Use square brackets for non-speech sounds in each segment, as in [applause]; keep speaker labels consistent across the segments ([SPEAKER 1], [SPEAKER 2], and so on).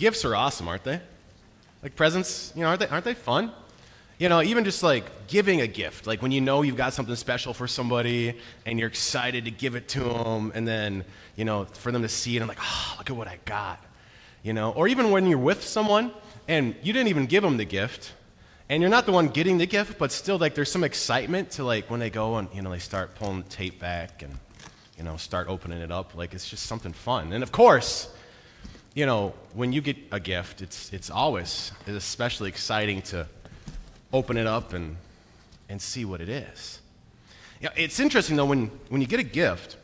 [SPEAKER 1] gifts are awesome, aren't they? Like presents, you know, aren't they, aren't they fun? You know, even just like giving a gift, like when you know you've got something special for somebody and you're excited to give it to them, and then, you know, for them to see it and like, oh, look at what I got. You know, or even when you're with someone and you didn't even give them the gift, and you're not the one getting the gift, but still, like, there's some excitement to like when they go and, you know, they start pulling the tape back and, you know, start opening it up. Like, it's just something fun. And of course, you know, when you get a gift, it's, it's always it's especially exciting to open it up and, and see what it is. You know, it's interesting, though, when, when you get a gift,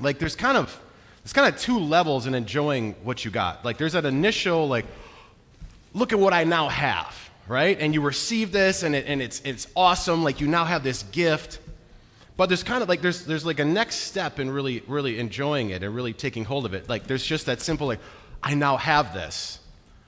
[SPEAKER 1] like, there's kind of, there's kind of two levels in enjoying what you got. Like, there's that initial, like, look at what I now have, right? And you receive this, and, it, and it's, it's awesome. Like, you now have this gift. But there's kind of like there's there's like a next step in really really enjoying it and really taking hold of it. Like there's just that simple like I now have this.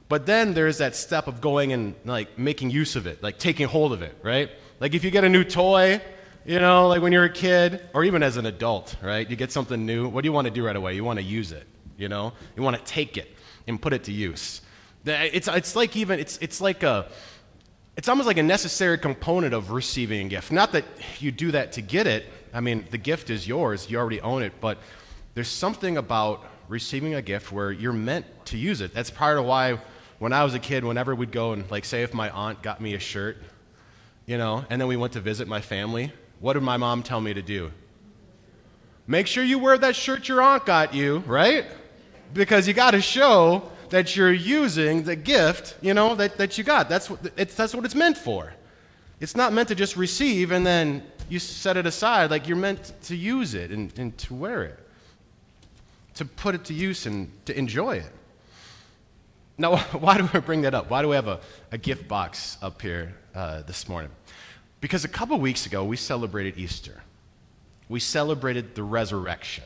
[SPEAKER 1] But then there's that step of going and like making use of it, like taking hold of it, right? Like if you get a new toy, you know, like when you're a kid or even as an adult, right? You get something new, what do you want to do right away? You want to use it, you know? You want to take it and put it to use. It's, it's like even, it's, it's like a, it's almost like a necessary component of receiving a gift. Not that you do that to get it. I mean, the gift is yours, you already own it, but there's something about receiving a gift where you're meant to use it. That's part of why when I was a kid, whenever we'd go and, like, say if my aunt got me a shirt, you know, and then we went to visit my family, what did my mom tell me to do? Make sure you wear that shirt your aunt got you, right? Because you got to show that you're using the gift, you know, that, that you got. That's what, it's, that's what it's meant for. It's not meant to just receive and then you set it aside. Like you're meant to use it and, and to wear it to put it to use and to enjoy it. Now, [laughs] why do I bring that up? Why do we have a, a gift box up here uh, this morning? Because a couple weeks ago, we celebrated Easter. We celebrated the resurrection.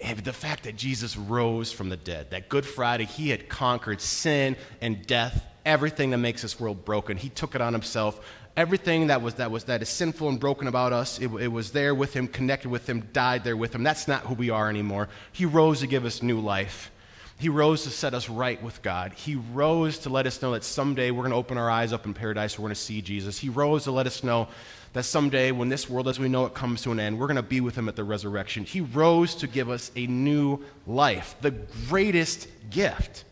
[SPEAKER 1] And the fact that Jesus rose from the dead, that Good Friday, he had conquered sin and death, everything that makes this world broken. He took it on himself everything that was that was that is sinful and broken about us it, it, was there with him connected with him died there with him. That's not who we are anymore. He rose to give us new life. He rose to set us right with god. He rose to let us know that someday we're going to open our eyes up in paradise we're going to see jesus. He rose to let us know that someday when this world as we know it comes to an end we're going to be with him at the resurrection. He rose to give us a new life the greatest gift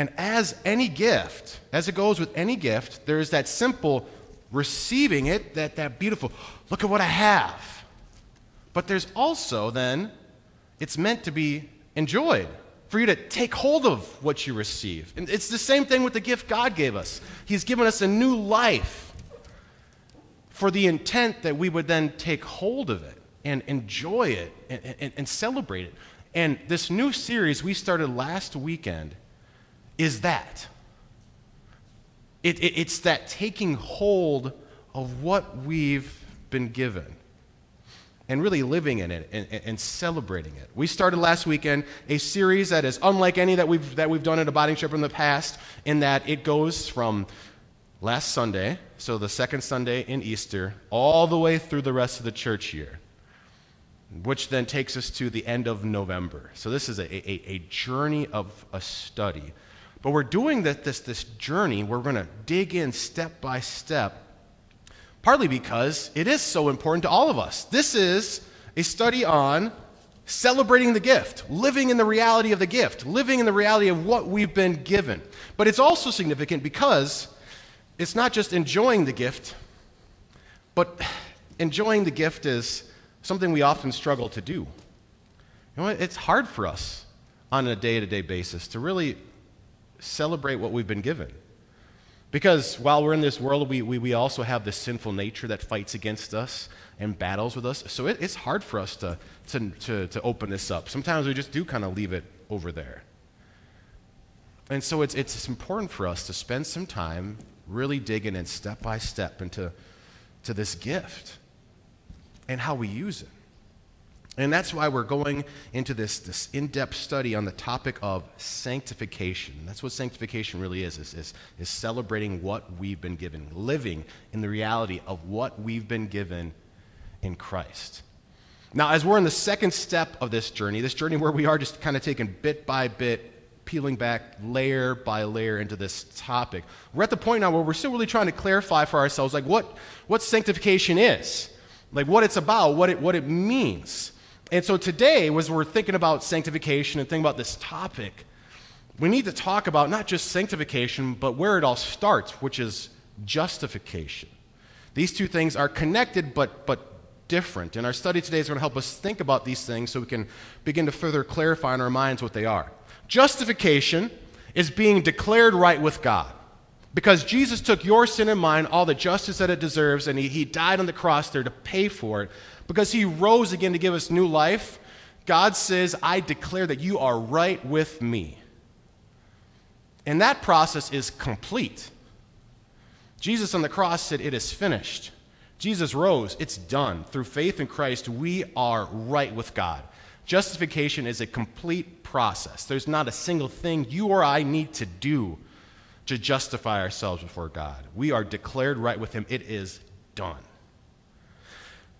[SPEAKER 1] and as any gift, as it goes with any gift, there is that simple receiving it, that, that beautiful, look at what I have. But there's also then, it's meant to be enjoyed, for you to take hold of what you receive. And it's the same thing with the gift God gave us. He's given us a new life for the intent that we would then take hold of it and enjoy it and, and, and celebrate it. And this new series we started last weekend is that. It, it, it's that taking hold of what we've been given and really living in it and, and, celebrating it. We started last weekend a series that is unlike any that we've, that we've done at Abiding Shepherd in the past, in that it goes from last Sunday, so the second Sunday in Easter, all the way through the rest of the church year, which then takes us to the end of November. So this is a, a, a journey of a study but we're doing this, this, this journey, we're going to dig in step by step, partly because it is so important to all of us. This is a study on celebrating the gift, living in the reality of the gift, living in the reality of what we've been given. But it's also significant because it's not just enjoying the gift, but enjoying the gift is something we often struggle to do. You know? It's hard for us on a day to day basis to really celebrate what we've been given. Because while we're in this world, we, we, we also have this sinful nature that fights against us and battles with us. So it, it's hard for us to, to, to, to open this up. Sometimes we just do kind of leave it over there. And so it's, it's important for us to spend some time really digging in step by step into to this gift and how we use it. And that's why we're going into this, this in depth study on the topic of sanctification. That's what sanctification really is, is, is, is celebrating what we've been given, living in the reality of what we've been given in Christ. Now, as we're in the second step of this journey, this journey where we are just kind of taking bit by bit peeling back layer by layer into this topic. We're at the point now where we're still really trying to clarify for ourselves like what, what sanctification is, like what it's about, what it, what it means. And so today, as we're thinking about sanctification and thinking about this topic, we need to talk about not just sanctification, but where it all starts, which is justification. These two things are connected but, but different. And our study today is going to help us think about these things so we can begin to further clarify in our minds what they are. Justification is being declared right with God. Because Jesus took your sin and mine, all the justice that it deserves, and he, he died on the cross there to pay for it. Because he rose again to give us new life, God says, I declare that you are right with me. And that process is complete. Jesus on the cross said, It is finished. Jesus rose, it's done. Through faith in Christ, we are right with God. Justification is a complete process. There's not a single thing you or I need to do to justify ourselves before God. We are declared right with Him. It is done.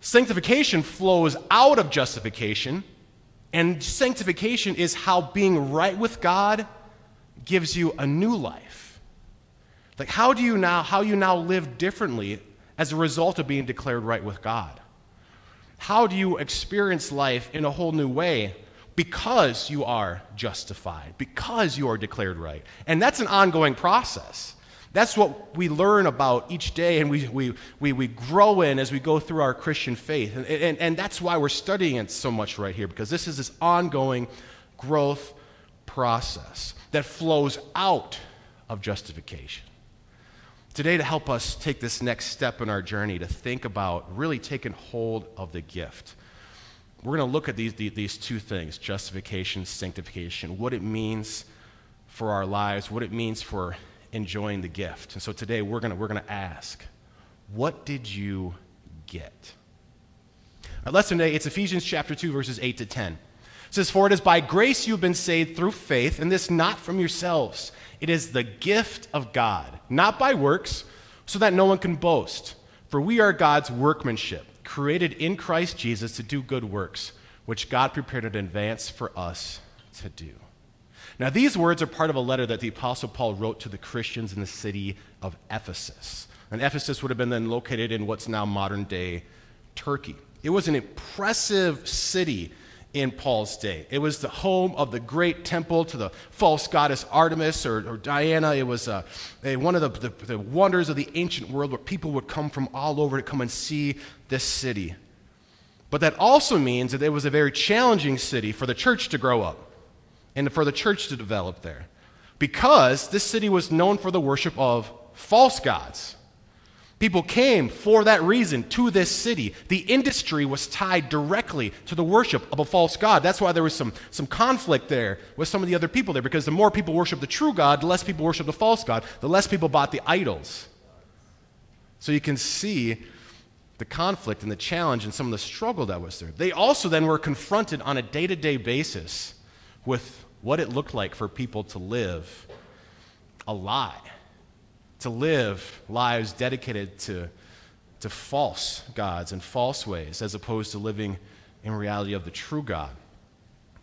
[SPEAKER 1] Sanctification flows out of justification, and sanctification is how being right with God gives you a new life. Like how do you now how you now live differently as a result of being declared right with God? How do you experience life in a whole new way because you are justified, because you are declared right? And that's an ongoing process. That's what we learn about each day and we, we, we, we grow in as we go through our Christian faith. And, and, and that's why we're studying it so much right here, because this is this ongoing growth process that flows out of justification today to help us take this next step in our journey to think about really taking hold of the gift. We're going to look at these, these two things justification, sanctification, what it means for our lives, what it means for enjoying the gift. And so today we're going to, we're going to ask, what did you get? Our lesson today, it's Ephesians chapter 2, verses 8 to 10. It says, For it is by grace you've been saved through faith, and this not from yourselves. It is the gift of God, not by works, so that no one can boast. For we are God's workmanship, created in Christ Jesus to do good works, which God prepared in advance for us to do. Now, these words are part of a letter that the Apostle Paul wrote to the Christians in the city of Ephesus. And Ephesus would have been then located in what's now modern day Turkey. It was an impressive city in Paul's day. It was the home of the great temple to the false goddess Artemis or, or Diana. It was uh, a, one of the, the, the wonders of the ancient world where people would come from all over to come and see this city. But that also means that it was a very challenging city for the church to grow up and for the church to develop there. Because this city was known for the worship of false gods. People came for that reason to this city. The industry was tied directly to the worship of a false God. That's why there was some, some conflict there with some of the other people there, because the more people worship the true God, the less people worship the false God, the less people bought the idols. So you can see the conflict and the challenge and some of the struggle that was there. They also then were confronted on a day to day basis with what it looked like for people to live a lie to live lives dedicated to, to false gods and false ways as opposed to living in reality of the true God.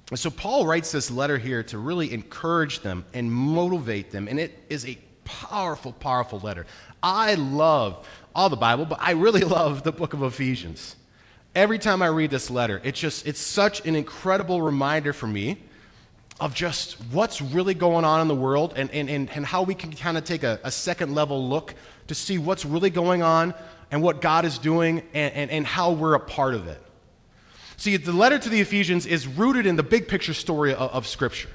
[SPEAKER 1] And so Paul writes this letter here to really encourage them and motivate them, and it is a powerful, powerful letter. I love all the Bible, but I really [laughs] love the book of Ephesians. Every time I read this letter, it's just it's such an incredible reminder for me of just what's really going on in the world and, and, and, and how we can kind of take a, a second level look to see what's really going on and what God is doing and, and, and how we're a part of it. See, the letter to the Ephesians is rooted in the big picture story of, of Scripture,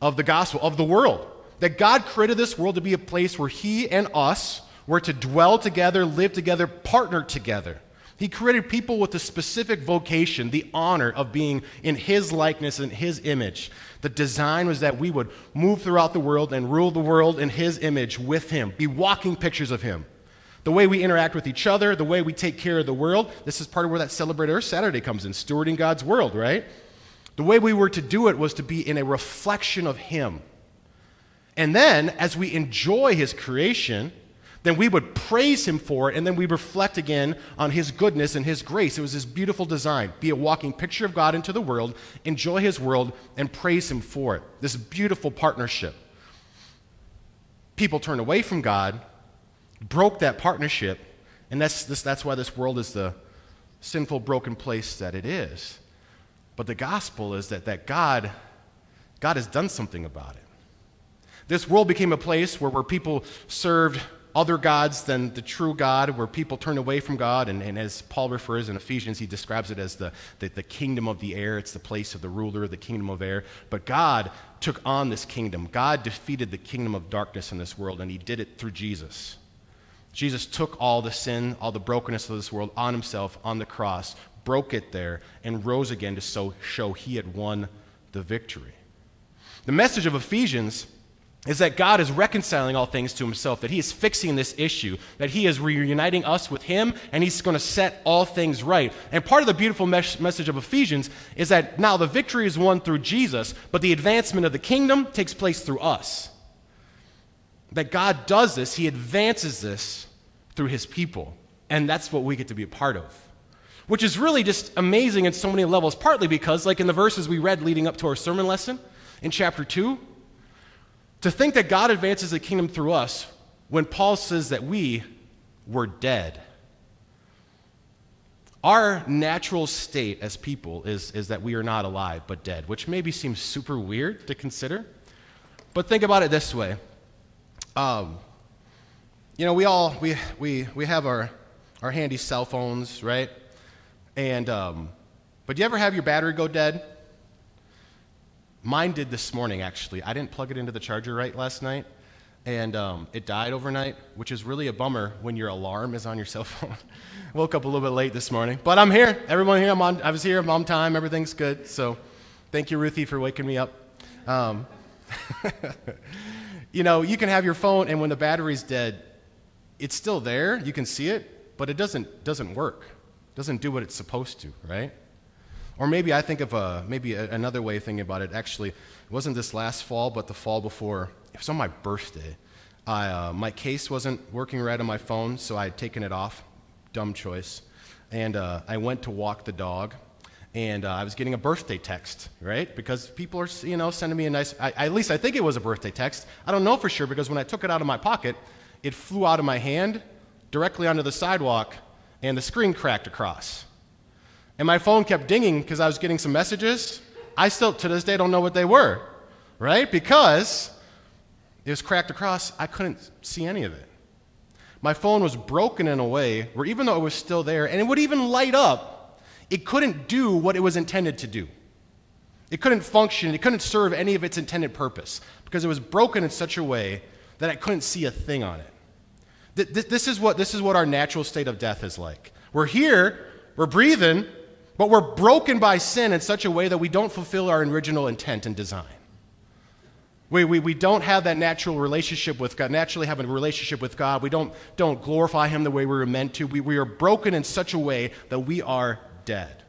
[SPEAKER 1] of the gospel, of the world. That God created this world to be a place where He and us were to dwell together, live together, partner together. He created people with a specific vocation, the honor of being in His likeness and His image. The design was that we would move throughout the world and rule the world in His image with Him, be walking pictures of Him. The way we interact with each other, the way we take care of the world, this is part of where that Celebrate Earth Saturday comes in, stewarding God's world, right? The way we were to do it was to be in a reflection of Him. And then, as we enjoy His creation, then we would praise him for it and then we reflect again on his goodness and his grace. It was this beautiful design. Be a walking picture of God into the world, enjoy his world, and praise him for it. This beautiful partnership. People turned away from God, broke that partnership, and that's, this, that's why this world is the sinful, broken place that it is. But the gospel is that, that God, God has done something about it. This world became a place where, where people served other gods than the true God, where people turn away from God. And, and as Paul refers in Ephesians, he describes it as the, the, the, kingdom of the air. It's the place of the ruler, the kingdom of air. But God took on this kingdom. God defeated the kingdom of darkness in this world, and he did it through Jesus. Jesus took all the sin, all the brokenness of this world on himself on the cross, broke it there, and rose again to so, show he had won the victory. The message of Ephesians is that God is reconciling all things to himself, that he is fixing this issue, that he is reuniting us with him, and he's going to set all things right. And part of the beautiful mes- message of Ephesians is that now the victory is won through Jesus, but the advancement of the kingdom takes place through us. That God does this, he advances this through his people, and that's what we get to be a part of. Which is really just amazing in so many levels, partly because, like in the verses we read leading up to our sermon lesson in chapter 2, to think that God advances the kingdom through us when Paul says that we were dead. Our natural state as people is, is that we are not alive but dead, which maybe seems super weird to consider. But think about it this way. Um, you know, we all we, we, we have our, our handy cell phones, right? And um, but do you ever have your battery go dead? Mine did this morning, actually. I didn't plug it into the charger right last night, and um, it died overnight, which is really a bummer when your alarm is on your cell [laughs] phone. Woke up a little bit late this morning, but I'm here. Everyone here, I'm on, I was here, I'm on time, everything's good. So thank you, Ruthie, for waking me up. Um, [laughs] you know, you can have your phone, and when the battery's dead, it's still there. You can see it, but it doesn't, doesn't work. It doesn't do what it's supposed to, right? Or maybe I think of a, maybe a, another way of thinking about it. Actually, it wasn't this last fall, but the fall before. It was on my birthday. I, uh, my case wasn't working right on my phone, so I had taken it off. Dumb choice. And uh, I went to walk the dog, and uh, I was getting a birthday text, right? Because people are, you know, sending me a nice. I, at least I think it was a birthday text. I don't know for sure because when I took it out of my pocket, it flew out of my hand directly onto the sidewalk, and the screen cracked across. And my phone kept dinging because I was getting some messages. I still, to this day, don't know what they were, right? Because it was cracked across, I couldn't see any of it. My phone was broken in a way where even though it was still there and it would even light up, it couldn't do what it was intended to do. It couldn't function, it couldn't serve any of its intended purpose because it was broken in such a way that I couldn't see a thing on it. This is what, this is what our natural state of death is like. We're here, we're breathing, but we're broken by sin in such a way that we don't fulfill our original intent and design. We, we, we don't have that natural relationship with God, naturally have a relationship with God. We don't, don't glorify Him the way we were meant to. We, we are broken in such a way that we are dead.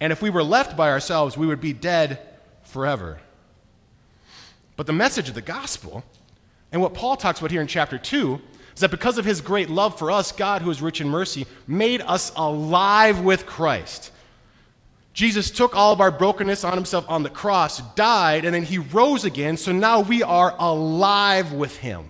[SPEAKER 1] And if we were left by ourselves, we would be dead forever. But the message of the gospel, and what Paul talks about here in chapter 2, is that because of his great love for us, God, who is rich in mercy, made us alive with Christ. Jesus took all of our brokenness on himself on the cross, died, and then he rose again, so now we are alive with him.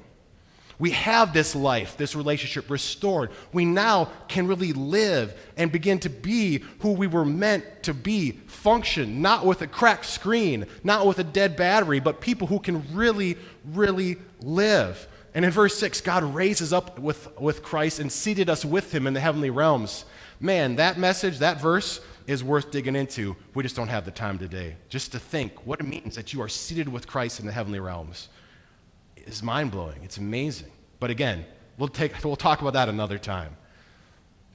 [SPEAKER 1] We have this life, this relationship restored. We now can really live and begin to be who we were meant to be, function, not with a cracked screen, not with a dead battery, but people who can really, really live. And in verse 6, God raises up with, with Christ and seated us with him in the heavenly realms. Man, that message, that verse, is worth digging into. We just don't have the time today. Just to think what it means that you are seated with Christ in the heavenly realms is mind blowing. It's amazing. But again, we'll, take, we'll talk about that another time.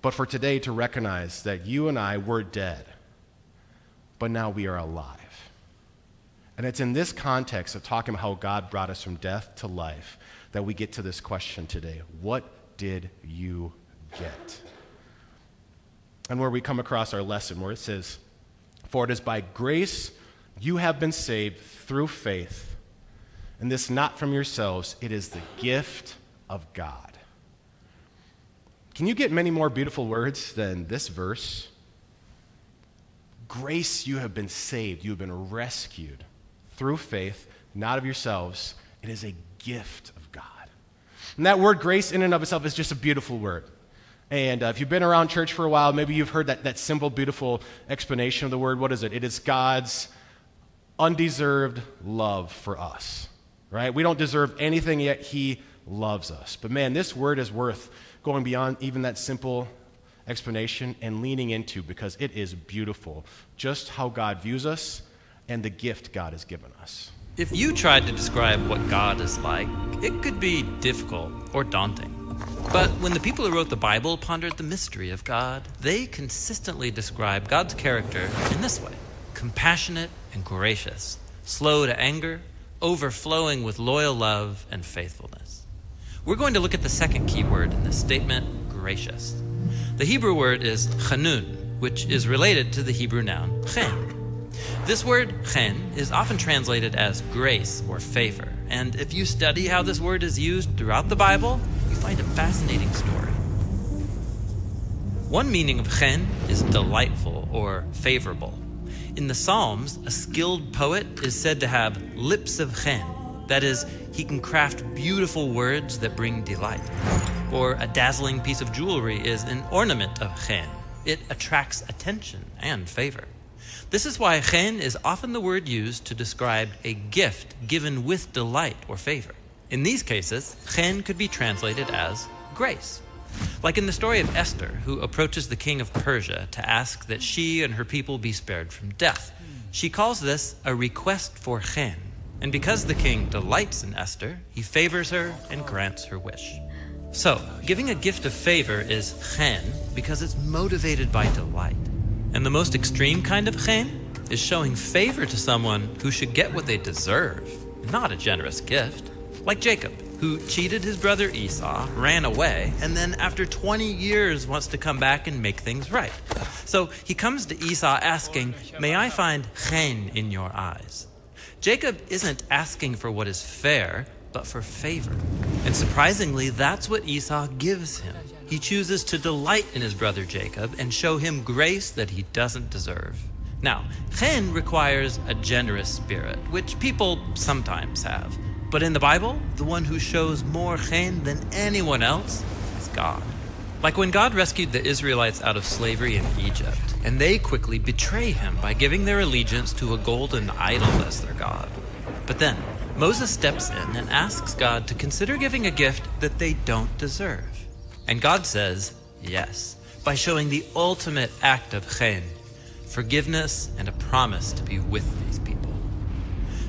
[SPEAKER 1] But for today, to recognize that you and I were dead, but now we are alive. And it's in this context of talking about how God brought us from death to life that we get to this question today What did you get? And where we come across our lesson where it says, For it is by grace you have been saved through faith, and this not from yourselves, it is the gift of God. Can you get many more beautiful words than this verse? Grace, you have been saved. You have been rescued through faith, not of yourselves. It is a gift of God. And that word grace, in and of itself, is just a beautiful word. And uh, if you've been around church for a while, maybe you've heard that, that simple, beautiful explanation of the word. What is it? It is God's undeserved love for us, right? We don't deserve anything, yet He loves us. But man, this word is worth going beyond even that simple explanation and leaning into because it is beautiful just how God views us and the gift God has given us.
[SPEAKER 2] If you tried to describe what God is like, it could be difficult or daunting. But when the people who wrote the Bible pondered the mystery of God, they consistently describe God's character in this way compassionate and gracious, slow to anger, overflowing with loyal love and faithfulness. We're going to look at the second key word in this statement gracious. The Hebrew word is chanun, which is related to the Hebrew noun chen. This word chen is often translated as grace or favor, and if you study how this word is used throughout the Bible, you find a fascinating story. One meaning of chen is delightful or favorable. In the Psalms, a skilled poet is said to have lips of chen. That is, he can craft beautiful words that bring delight. Or a dazzling piece of jewelry is an ornament of chen. It attracts attention and favor. This is why chen is often the word used to describe a gift given with delight or favor. In these cases, chen could be translated as grace. Like in the story of Esther, who approaches the king of Persia to ask that she and her people be spared from death. She calls this a request for chen. And because the king delights in Esther, he favors her and grants her wish. So, giving a gift of favor is chen because it's motivated by delight. And the most extreme kind of chen is showing favor to someone who should get what they deserve, not a generous gift. Like Jacob, who cheated his brother Esau, ran away, and then after 20 years wants to come back and make things right. So he comes to Esau asking, May I find chen in your eyes? Jacob isn't asking for what is fair, but for favor. And surprisingly, that's what Esau gives him. He chooses to delight in his brother Jacob and show him grace that he doesn't deserve. Now, chen requires a generous spirit, which people sometimes have. But in the Bible, the one who shows more chen than anyone else is God. Like when God rescued the Israelites out of slavery in Egypt, and they quickly betray him by giving their allegiance to a golden idol as their God. But then, Moses steps in and asks God to consider giving a gift that they don't deserve. And God says yes, by showing the ultimate act of chen, forgiveness and a promise to be with these people.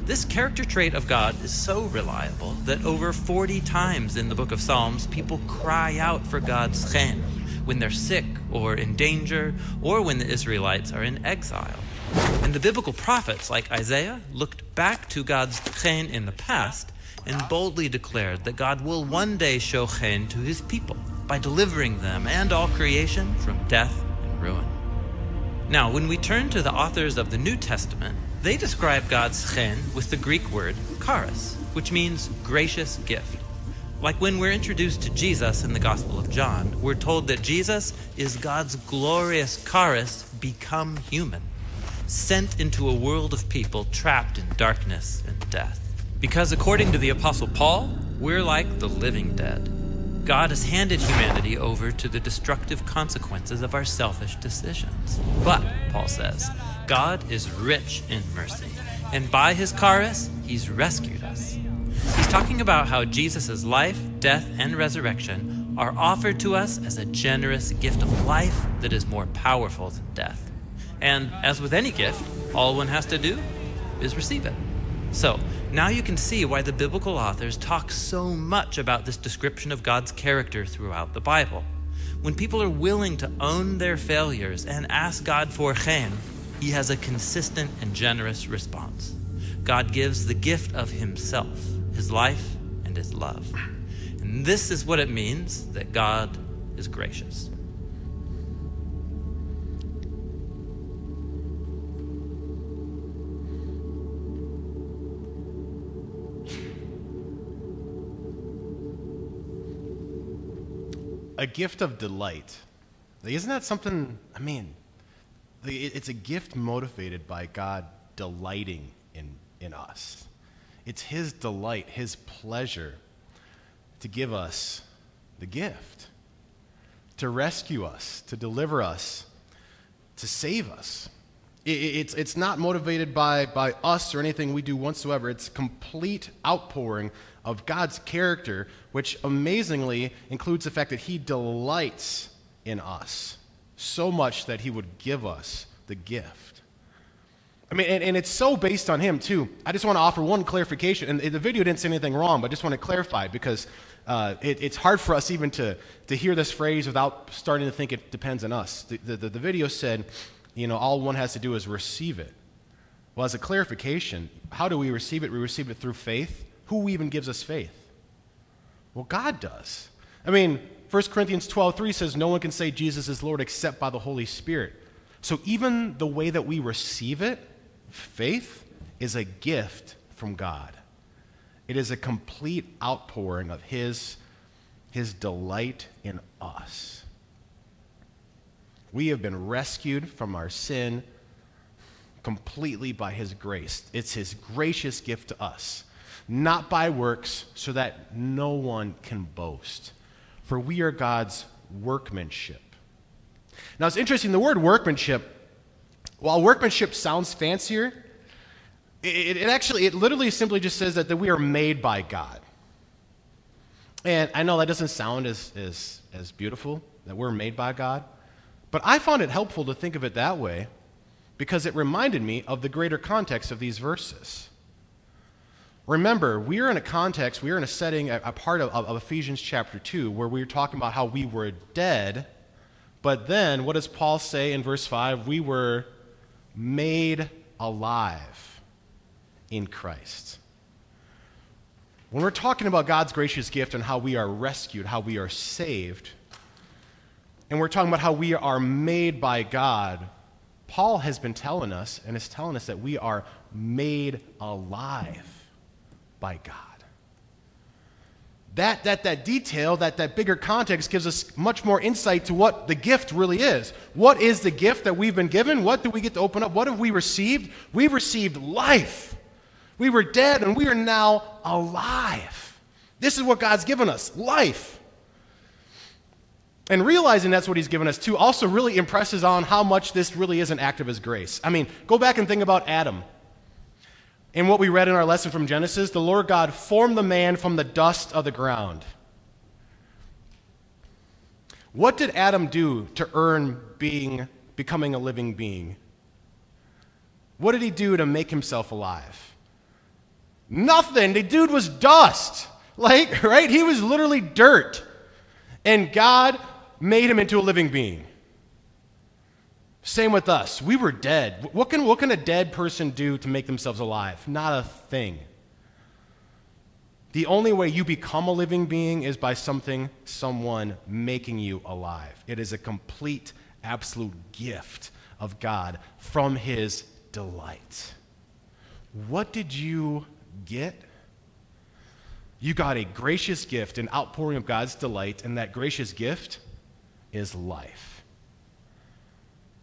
[SPEAKER 2] This character trait of God is so reliable that over 40 times in the book of Psalms, people cry out for God's chen when they're sick or in danger or when the Israelites are in exile. And the biblical prophets like Isaiah looked back to God's chen in the past and boldly declared that God will one day show chen to his people by delivering them and all creation from death and ruin. Now, when we turn to the authors of the New Testament, they describe God's chen with the Greek word charis, which means gracious gift. Like when we're introduced to Jesus in the Gospel of John, we're told that Jesus is God's glorious charis become human, sent into a world of people trapped in darkness and death. Because according to the Apostle Paul, we're like the living dead. God has handed humanity over to the destructive consequences of our selfish decisions. But, Paul says, God is rich in mercy, and by his charis, he's rescued us. He's talking about how Jesus' life, death, and resurrection are offered to us as a generous gift of life that is more powerful than death. And as with any gift, all one has to do is receive it. So, now you can see why the biblical authors talk so much about this description of God's character throughout the Bible. When people are willing to own their failures and ask God for chen, he has a consistent and generous response. God gives the gift of himself, his life, and his love. And this is what it means that God is gracious.
[SPEAKER 1] a gift of delight. Isn't that something? I mean, it's a gift motivated by God delighting in, in us. It's His delight, His pleasure to give us the gift, to rescue us, to deliver us, to save us. It's, it's not motivated by, by us or anything we do whatsoever. It's complete outpouring of God's character, which amazingly includes the fact that He delights in us so much that He would give us the gift. I mean, and, and, it's so based on him, too. I just want to offer one clarification. And the video didn't say anything wrong, but I just want to clarify because uh, it, it's hard for us even to, to hear this phrase without starting to think it depends on us. The, the, the video said, you know, all one has to do is receive it. Well, as a clarification, how do we receive it? We receive it through faith. Who even gives us faith? Well, God does. I mean, 1 Corinthians 12 3 says, No one can say Jesus is Lord except by the Holy Spirit. So even the way that we receive it, faith, is a gift from God. It is a complete outpouring of His, His delight in us. We have been rescued from our sin completely by His grace. It's His gracious gift to us, not by works, so that no one can boast. For we are God's workmanship now it's interesting, the word workmanship, while workmanship sounds fancier, it, it actually, it literally simply just says that, that we are made by God. And I know that doesn't sound as, as, as beautiful, that we're made by God, but I found it helpful to think of it that way because it reminded me of the greater context of these verses. Remember, we are in a context, we are in a setting, a, a part of, of, Ephesians chapter 2, where we are talking about how we were dead but then, what does Paul say in verse 5? We were made alive in Christ. When we're talking about God's gracious gift and how we are rescued, how we are saved, and we're talking about how we are made by God, Paul has been telling us and is telling us that we are made alive by God that, that, that detail, that, that bigger context gives us much more insight to what the gift really is. What is the gift that we've been given? What do we get to open up? What have we received? We've received life. We were dead and we are now alive. This is what God's given us life. And realizing that's what He's given us too also really impresses on how much this really is an act of His grace. I mean, go back and think about Adam. In what we read in our lesson from Genesis, the Lord God formed the man from the dust of the ground. What did Adam do to earn being becoming a living being? What did he do to make himself alive? Nothing. The dude was dust. [laughs] Like, right? He was literally dirt. And God made him into a living being. Same with us. We were dead. What can, what can a dead person do to make themselves alive? Not a thing. The only way you become a living being is by something, someone making you alive. It is a complete, absolute gift of God from His delight. What did you get? You got a gracious gift, an outpouring of God's delight, and that gracious gift is life.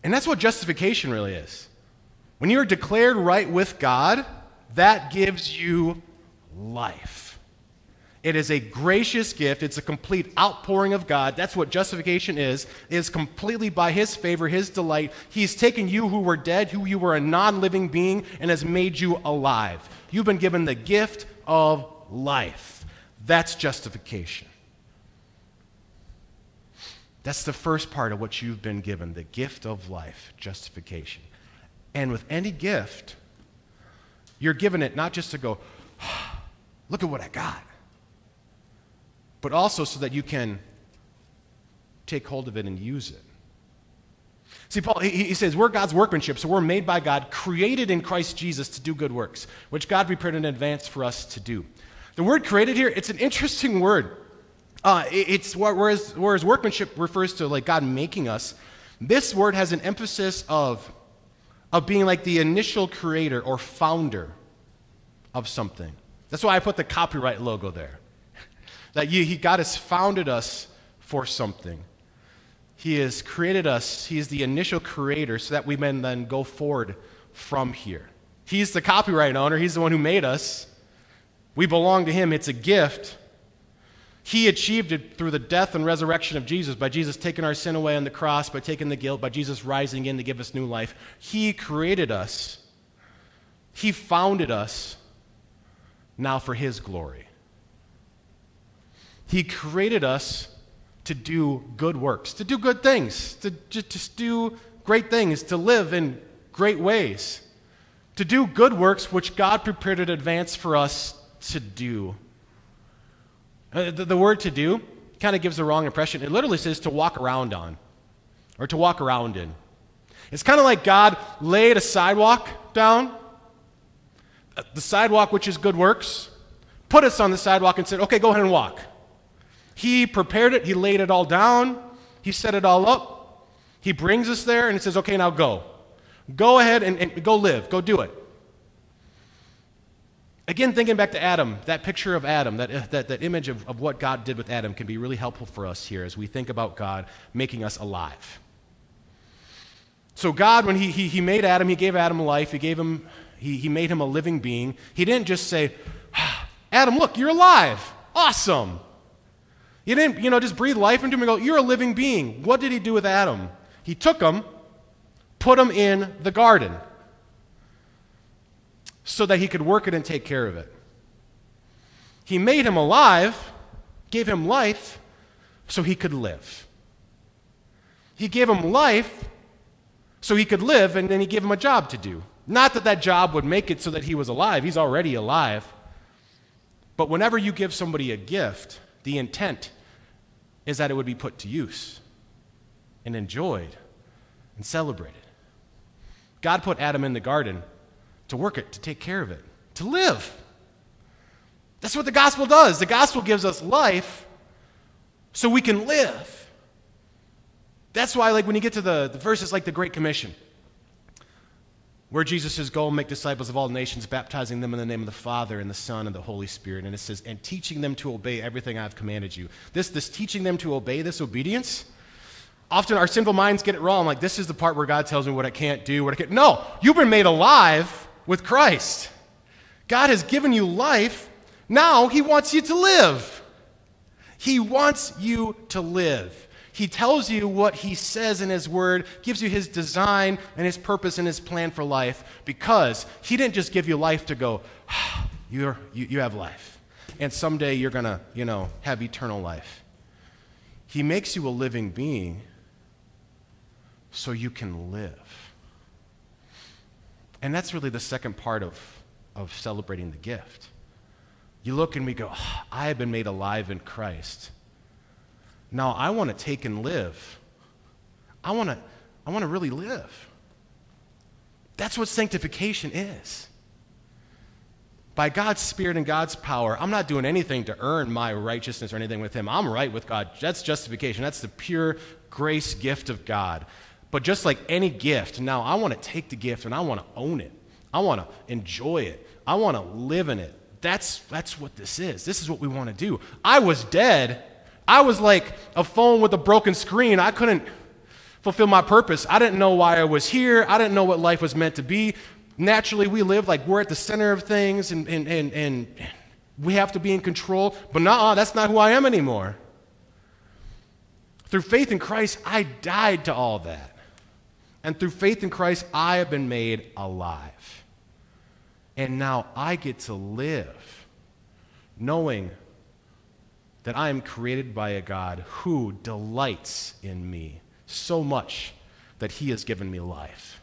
[SPEAKER 1] And that's what justification really is. When you are declared right with God, that gives you life. It is a gracious gift. It's a complete outpouring of God. That's what justification is. It is completely by his favor, his delight. He's taken you who were dead, who you were a non-living being and has made you alive. You've been given the gift of life. That's justification. That's the first part of what you've been given the gift of life, justification. And with any gift, you're given it not just to go, [sighs] look at what I got, but also so that you can take hold of it and use it. See, Paul, he, says, We're God's workmanship, so we're made by God, created in Christ Jesus to do good works, which God prepared in advance for us to do. The word created here, it's an interesting word. Uh, it's whereas, whereas workmanship refers to like God making us, this word has an emphasis of, of being like the initial creator or founder of something. That's why I put the copyright logo there. [laughs] that you, he, God has founded us for something. He has created us, He is the initial creator, so that we may then go forward from here. He's the copyright owner, He's the one who made us. We belong to Him, it's a gift. He achieved it through the death and resurrection of Jesus, by Jesus taking our sin away on the cross, by taking the guilt, by Jesus rising in to give us new life. He created us, He founded us now for His glory. He created us to do good works, to do good things, to just do great things, to live in great ways, to do good works which God prepared in advance for us to do. Uh, the, the word to do kind of gives the wrong impression. It literally says to walk around on or to walk around in. It's kind of like God laid a sidewalk down, uh, the sidewalk which is good works, put us on the sidewalk and said, okay, go ahead and walk. He prepared it, He laid it all down, He set it all up. He brings us there and He says, okay, now go. Go ahead and, and go live, go do it. Again, thinking back to Adam, that picture of Adam, that, that, that image of, of what God did with Adam can be really helpful for us here as we think about God making us alive. So, God, when he, he, he made Adam, He gave Adam life, He, gave him, he, he made him a living being. He didn't just say, ah, Adam, look, you're alive. Awesome. He didn't, you know, just breathe life into him and go, You're a living being. What did He do with Adam? He took him, put him in the garden so that he could work it and take care of it. He made him alive, gave him life, so he could live. He gave him life so he could live, and then he gave him a job to do. Not that that job would make it so that he was alive, he's already alive. But whenever you give somebody a gift, the intent is that it would be put to use and enjoyed and celebrated. God put Adam in the garden to work it, to take care of it, to live. That's what the gospel does. The gospel gives us life so we can live. That's why, like, when you get to the, the verses like the Great Commission, where Jesus says, Go and make disciples of all nations, baptizing them in the name of the Father and the Son and the Holy Spirit. And it says, And teaching them to obey everything I've commanded you. This, this teaching them to obey, this obedience, often our sinful minds get it wrong. Like, this is the part where God tells me what I can't do, what I can't. No, you've been made alive with Christ. God has given you life. Now he wants you to live. He wants you to live. He tells you what he says in his word, gives you his design and his purpose and his plan for life because he didn't just give you life to go, ah, you're, you, you have life. And someday you're going to, you know, have eternal life. He makes you a living being so you can live. And that's really the second part of, of celebrating the gift. You look and we go, oh, I have been made alive in Christ. Now I want to take and live. I want to, I want to really live. That's what sanctification is. By God's Spirit and God's power, I'm not doing anything to earn my righteousness or anything with Him. I'm right with God. That's justification. That's the pure grace gift of God. But just like any gift, now I want to take the gift and I want to own it. I want to enjoy it. I want to live in it. That's, that's what this is. This is what we want to do. I was dead. I was like a phone with a broken screen. I couldn't fulfill my purpose. I didn't know why I was here. I didn't know what life was meant to be. Naturally, we live like we're at the center of things and, and, and, and we have to be in control. But nah, that's not who I am anymore. Through faith in Christ, I died to all that. And through faith in Christ, I have been made alive. And now I get to live knowing that I am created by a God who delights in me so much that he has given me life.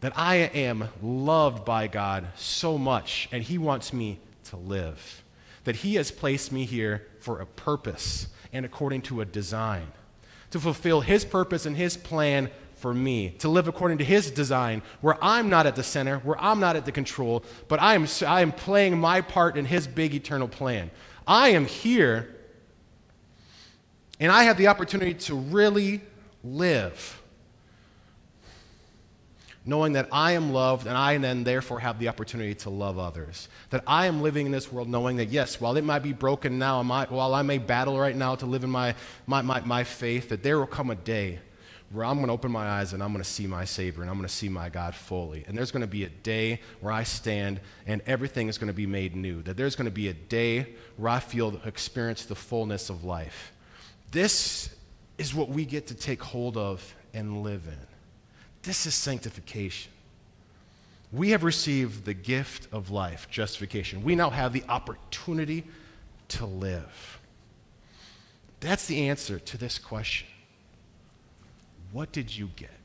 [SPEAKER 1] That I am loved by God so much and he wants me to live. That he has placed me here for a purpose and according to a design to fulfill his purpose and his plan for me, to live according to His design, where I'm not at the center, where I'm not at the control, but I am, I am playing my part in His big eternal plan. I am here, and I have the opportunity to really live. knowing that I am loved and I then therefore have the opportunity to love others. That I am living in this world knowing that, yes, while it might be broken now, while I may battle right now to live in my, my, my, my faith, that there will come a day where I'm going to open my eyes and I'm going to see my Savior and I'm going to see my God fully. And there's going to be a day where I stand and everything is going to be made new. That there's going to be a day where I feel, experience the fullness of life. This is what we get to take hold of and live in. This is sanctification. We have received the gift of life, justification. We now have the opportunity to live. That's the answer to this question. What did you get?